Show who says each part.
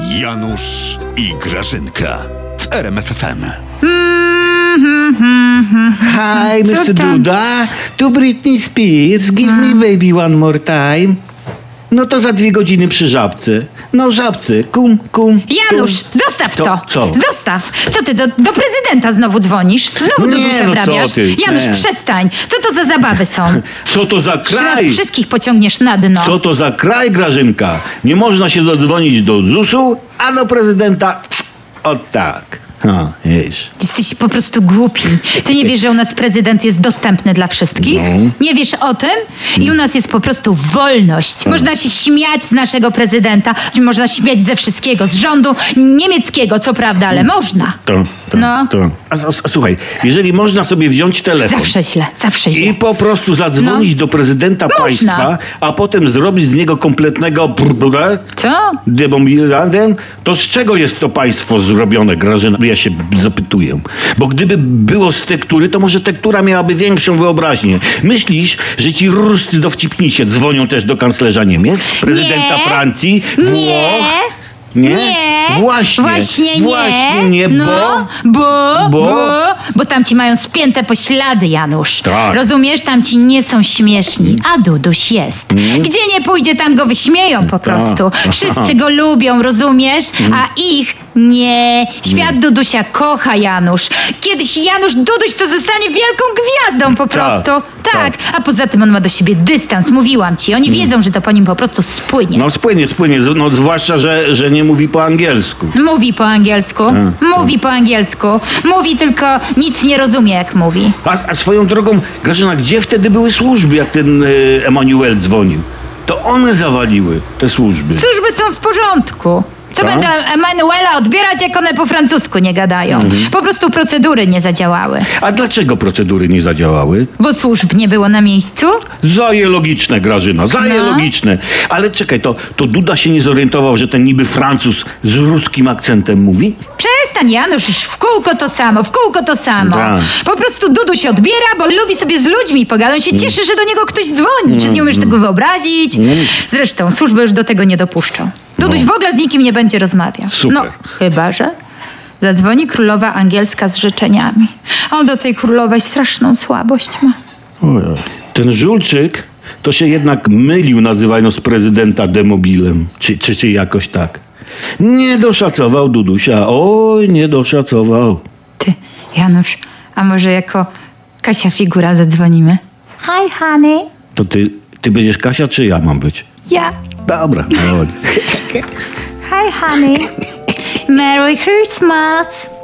Speaker 1: Janusz i Grażynka w RMFFM.
Speaker 2: Hi,
Speaker 3: Co
Speaker 2: Mr.
Speaker 3: tam?
Speaker 2: Duda. To Britney Spears. Give me baby one more time. No to za dwie godziny przy żabce. No żabce. Kum, kum.
Speaker 3: Janusz,
Speaker 2: kum.
Speaker 3: zostaw
Speaker 2: Co?
Speaker 3: to!
Speaker 2: Co?
Speaker 3: Zostaw! Co ty, do, do prezydenta znowu dzwonisz? Znowu do duszy
Speaker 2: no
Speaker 3: wrabiasz?
Speaker 2: ty,
Speaker 3: Janusz,
Speaker 2: nie.
Speaker 3: przestań! Co to za zabawy są?
Speaker 2: Co to za kraj?
Speaker 3: wszystkich pociągniesz na dno.
Speaker 2: Co to za kraj, Grażynka? Nie można się dodzwonić do ZUS-u, a do prezydenta... O tak. A, wiesz.
Speaker 3: Jesteś po prostu głupi. Ty nie wiesz, że u nas prezydent jest dostępny dla wszystkich?
Speaker 2: No.
Speaker 3: Nie wiesz o tym? I u nas jest po prostu wolność.
Speaker 2: Tak.
Speaker 3: Można się śmiać z naszego prezydenta, można śmiać ze wszystkiego, z rządu niemieckiego, co prawda, ale można.
Speaker 2: To, to,
Speaker 3: No.
Speaker 2: to. A, a, słuchaj, jeżeli można sobie wziąć telefon...
Speaker 3: Zawsze źle, zawsze źle.
Speaker 2: I po prostu zadzwonić
Speaker 3: No.
Speaker 2: do prezydenta
Speaker 3: Można.
Speaker 2: państwa, a potem zrobić z niego kompletnego
Speaker 3: Co?
Speaker 2: to z czego jest to państwo zrobione, Grażyna? Ja się zapytuję. Bo gdyby było z tektury, to może tektura miałaby większą wyobraźnię. Myślisz, że ci ruscy dowcipnicie dzwonią też do kanclerza Niemiec, prezydenta
Speaker 3: Nie.
Speaker 2: Francji. Włoch? Nie?
Speaker 3: Nie.
Speaker 2: Właśnie.
Speaker 3: Właśnie nie.
Speaker 2: Właśnie nie, bo...
Speaker 3: No, bo,
Speaker 2: Bo?
Speaker 3: bo, bo, tam ci mają spięte poślady, Janusz.
Speaker 2: Tak.
Speaker 3: Rozumiesz? Tam ci nie są śmieszni, a Duduś jest. Gdzie nie pójdzie, tam go wyśmieją po prostu. Wszyscy go lubią, rozumiesz? A ich nie. Świat Dudusia kocha Janusz. Kiedyś Janusz Duduś to zostanie wielką gwiazdą po prostu. Tak. A poza tym on ma do siebie dystans, mówiłam ci. Oni wiedzą, że to po nim po prostu spłynie.
Speaker 2: No spłynie, spłynie, no, zwłaszcza, że, że nie mówi po angielsku.
Speaker 3: Mówi po angielsku, mówi po angielsku, mówi tylko nic nie rozumie jak mówi.
Speaker 2: A, a swoją drogą, Grażyna, gdzie wtedy były służby, jak ten e, Emanuel dzwonił? To one zawaliły te służby.
Speaker 3: Służby są w porządku. Co
Speaker 2: Tak?
Speaker 3: będę Emanuela odbierać, jak one po francusku nie gadają? Po prostu procedury nie zadziałały.
Speaker 2: A dlaczego procedury nie zadziałały?
Speaker 3: Bo służb nie było na miejscu?
Speaker 2: Zaje logiczne, Grażyna, zaje
Speaker 3: No.
Speaker 2: logiczne. Ale czekaj, to, to Duda się nie zorientował, że ten niby Francuz z ruskim akcentem mówi?
Speaker 3: Przestań, Janusz, już w kółko to samo, w kółko to samo.
Speaker 2: Tak.
Speaker 3: Po prostu Dudu się odbiera, bo lubi sobie z ludźmi pogadać. Się cieszy, że do niego ktoś dzwoni. Czy nie umiesz tego wyobrazić? Zresztą służby już do tego nie dopuszczą. Duduś w ogóle z nikim nie będzie rozmawiał.
Speaker 2: Super.
Speaker 3: No, chyba, że zadzwoni królowa angielska z życzeniami. On do tej królowej straszną słabość ma.
Speaker 2: Ojej. Ten Żulczyk to się jednak mylił, nazywając prezydenta demobilem. Czy, czy, czy jakoś tak. Nie doszacował Dudusia. Oj, nie doszacował.
Speaker 3: Ty, Janusz, a może jako Kasia Figura zadzwonimy? Hi, honey.
Speaker 2: To ty, ty będziesz Kasia, czy ja mam być?
Speaker 3: Ja.
Speaker 2: Dobra, dobra.
Speaker 3: Hi, honey. Merry Christmas.